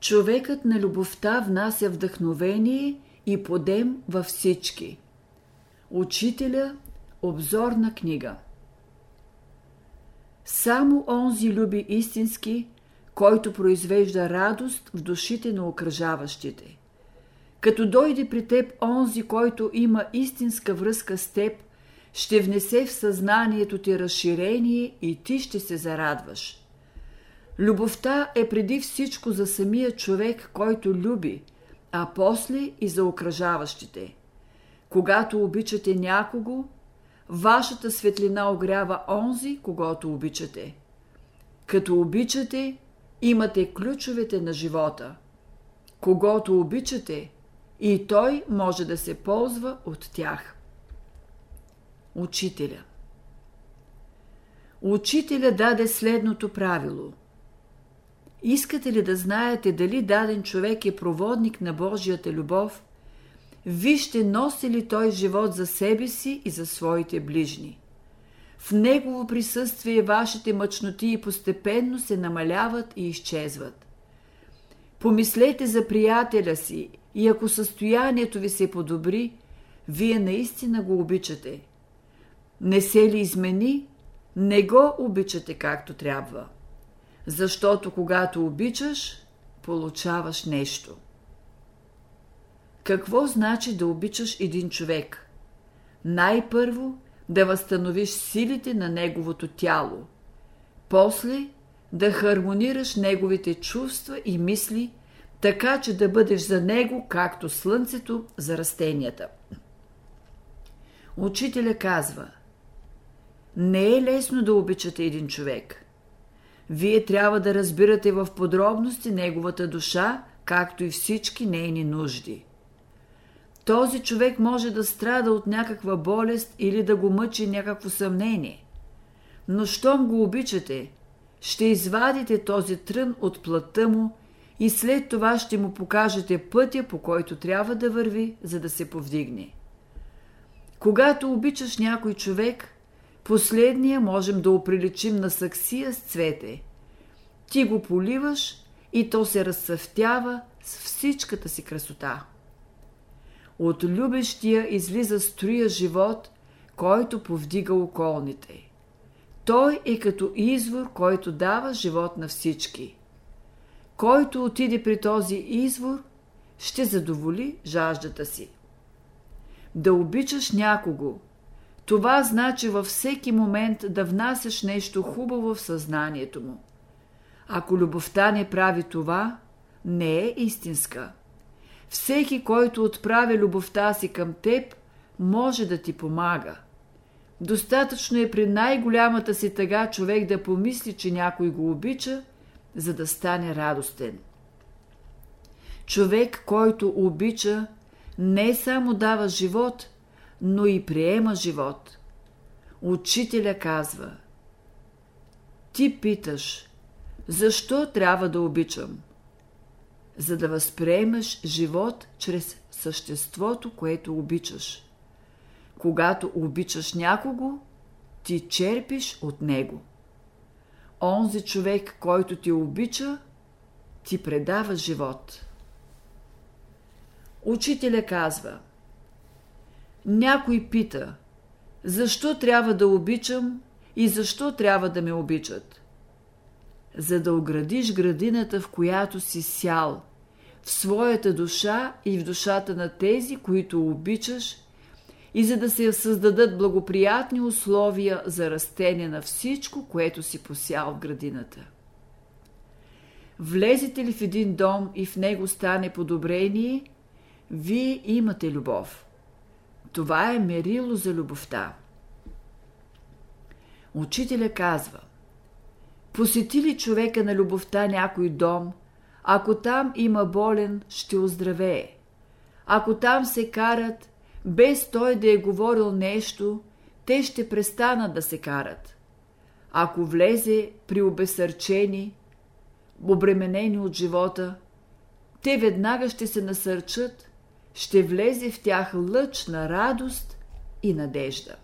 Човекът на любовта внася вдъхновение и подем във всички. Учителя – обзорна книга. Само онзи люби истински, който произвежда радост в душите на окръжаващите. Като дойде при теб онзи, който има истинска връзка с теб, ще внесе в съзнанието ти разширение и ти ще се зарадваш. Любовта е преди всичко за самия човек, който люби, а после и за окръжаващите. Когато обичате някого, вашата светлина огрява онзи, когато обичате. Като обичате, имате ключовете на живота. Когато обичате, и той може да се ползва от тях. Учителя Учителя даде следното правило. Искате ли да знаете дали даден човек е проводник на Божията любов? Вижте носи ли той живот за себе си и за своите ближни. В негово присъствие вашите мъчноти постепенно се намаляват и изчезват. Помислете за приятеля си и ако състоянието ви се подобри, вие наистина го обичате. Не се ли измени, не го обичате както трябва. Защото когато обичаш, получаваш нещо. Какво значи да обичаш един човек? Най-първо да възстановиш силите на неговото тяло. После да хармонираш неговите чувства и мисли, така че да бъдеш за него както слънцето за растенията. Учителя казва Не е лесно да обичате един човек. Вие трябва да разбирате в подробности неговата душа, както и всички нейни нужди. Този човек може да страда от някаква болест или да го мъчи някакво съмнение. Но щом го обичате, ще извадите този трън от плътта му и след това ще му покажете пътя, по който трябва да върви, за да се повдигне. Когато обичаш някой човек, последния можем да оприличим на саксия с цвете. Ти го поливаш и то се разцъфтява с всичката си красота. От любещия излиза струя живот, който повдига околните. Той е като извор, който дава живот на всички – който отиде при този извор, ще задоволи жаждата си. Да обичаш някого, това значи във всеки момент да внасяш нещо хубаво в съзнанието му. Ако любовта не прави това, не е истинска. Всеки, който отправя любовта си към теб, може да ти помага. Достатъчно е при най-голямата си тъга човек да помисли, че някой го обича за да стане радостен. Човек, който обича, не само дава живот, но и приема живот. Учителя казва Ти питаш, защо трябва да обичам? За да възприемаш живот чрез съществото, което обичаш. Когато обичаш някого, ти черпиш от него онзи човек, който ти обича, ти предава живот. Учителя казва Някой пита Защо трябва да обичам и защо трябва да ме обичат? За да оградиш градината, в която си сял, в своята душа и в душата на тези, които обичаш – и за да се създадат благоприятни условия за растение на всичко, което си посял в градината. Влезете ли в един дом и в него стане подобрение, вие имате любов. Това е мерило за любовта. Учителя казва Посети ли човека на любовта някой дом, ако там има болен, ще оздравее. Ако там се карат, без той да е говорил нещо, те ще престанат да се карат. Ако влезе при обесърчени, обременени от живота, те веднага ще се насърчат, ще влезе в тях лъч на радост и надежда.